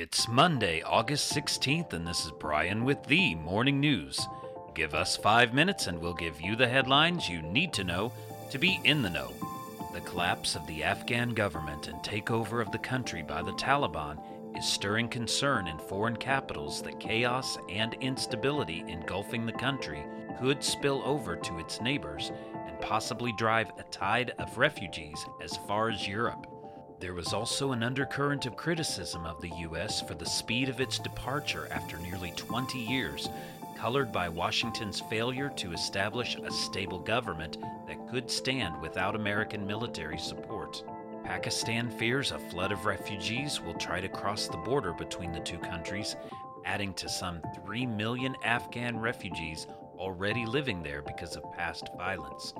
It's Monday, August 16th, and this is Brian with the Morning News. Give us five minutes and we'll give you the headlines you need to know to be in the know. The collapse of the Afghan government and takeover of the country by the Taliban is stirring concern in foreign capitals that chaos and instability engulfing the country could spill over to its neighbors and possibly drive a tide of refugees as far as Europe. There was also an undercurrent of criticism of the U.S. for the speed of its departure after nearly 20 years, colored by Washington's failure to establish a stable government that could stand without American military support. Pakistan fears a flood of refugees will try to cross the border between the two countries, adding to some 3 million Afghan refugees already living there because of past violence.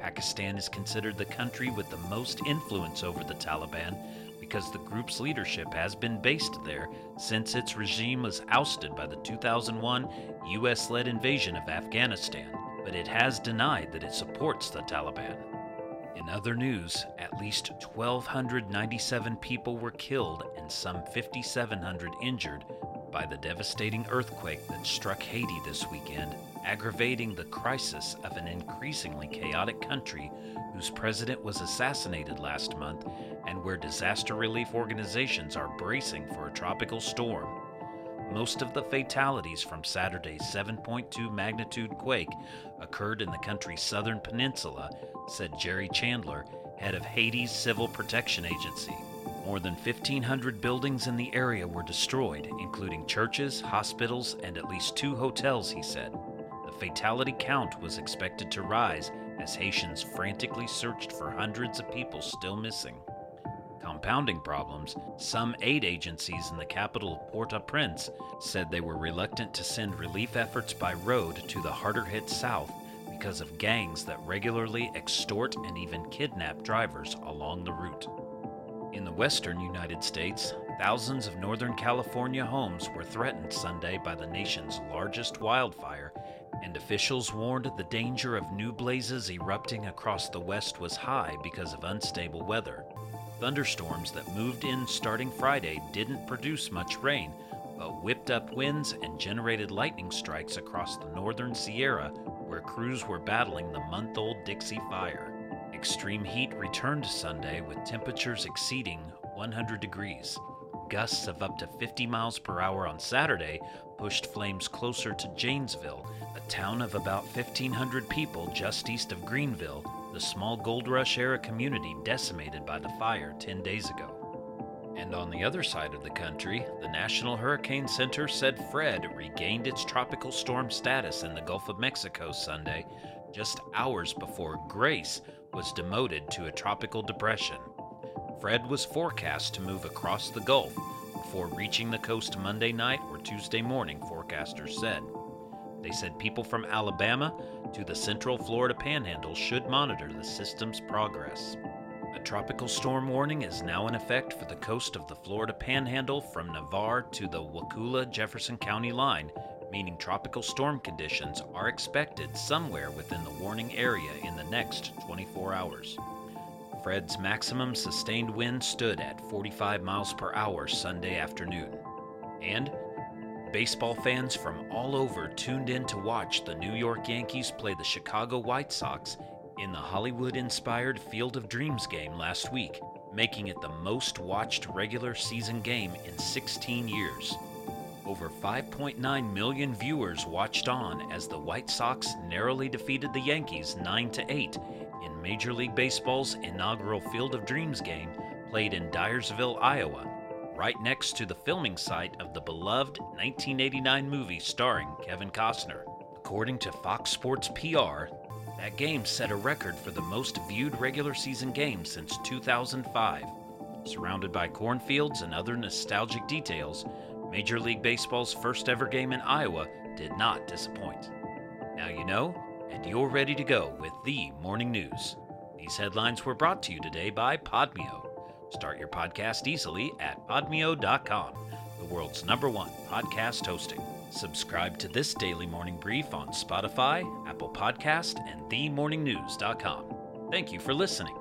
Pakistan is considered the country with the most influence over the Taliban because the group's leadership has been based there since its regime was ousted by the 2001 US led invasion of Afghanistan, but it has denied that it supports the Taliban. In other news, at least 1,297 people were killed and some 5,700 injured by the devastating earthquake that struck Haiti this weekend, aggravating the crisis of an increasingly chaotic country whose president was assassinated last month and where disaster relief organizations are bracing for a tropical storm. Most of the fatalities from Saturday's 7.2 magnitude quake occurred in the country's southern peninsula, said Jerry Chandler, head of Haiti's Civil Protection Agency. More than 1,500 buildings in the area were destroyed, including churches, hospitals, and at least two hotels, he said. The fatality count was expected to rise as Haitians frantically searched for hundreds of people still missing. Compounding problems, some aid agencies in the capital of Port au Prince said they were reluctant to send relief efforts by road to the harder hit south because of gangs that regularly extort and even kidnap drivers along the route. In the western United States, thousands of Northern California homes were threatened Sunday by the nation's largest wildfire, and officials warned the danger of new blazes erupting across the west was high because of unstable weather. Thunderstorms that moved in starting Friday didn't produce much rain, but whipped up winds and generated lightning strikes across the northern Sierra, where crews were battling the month old Dixie Fire. Extreme heat returned Sunday with temperatures exceeding 100 degrees. Gusts of up to 50 miles per hour on Saturday pushed flames closer to Janesville, a town of about 1,500 people just east of Greenville, the small gold rush era community decimated by the fire 10 days ago. And on the other side of the country, the National Hurricane Center said Fred regained its tropical storm status in the Gulf of Mexico Sunday, just hours before Grace was demoted to a tropical depression. Fred was forecast to move across the Gulf before reaching the coast Monday night or Tuesday morning, forecasters said. They said people from Alabama to the central Florida panhandle should monitor the system's progress. A tropical storm warning is now in effect for the coast of the Florida panhandle from Navarre to the Wakulla Jefferson County line, meaning tropical storm conditions are expected somewhere within the warning area in the next 24 hours. Fred's maximum sustained wind stood at 45 miles per hour Sunday afternoon. And baseball fans from all over tuned in to watch the New York Yankees play the Chicago White Sox in the Hollywood inspired Field of Dreams game last week, making it the most watched regular season game in 16 years. Over 5.9 million viewers watched on as the White Sox narrowly defeated the Yankees 9 to 8 in Major League Baseball's inaugural Field of Dreams game played in Dyersville, Iowa, right next to the filming site of the beloved 1989 movie starring Kevin Costner. According to Fox Sports PR, that game set a record for the most viewed regular season game since 2005. Surrounded by cornfields and other nostalgic details, Major League Baseball's first ever game in Iowa did not disappoint. Now you know, and you're ready to go with the morning news. These headlines were brought to you today by Podmeo. Start your podcast easily at podmeo.com, the world's number one podcast hosting. Subscribe to this daily morning brief on Spotify, Apple Podcast, and themorningnews.com. Thank you for listening.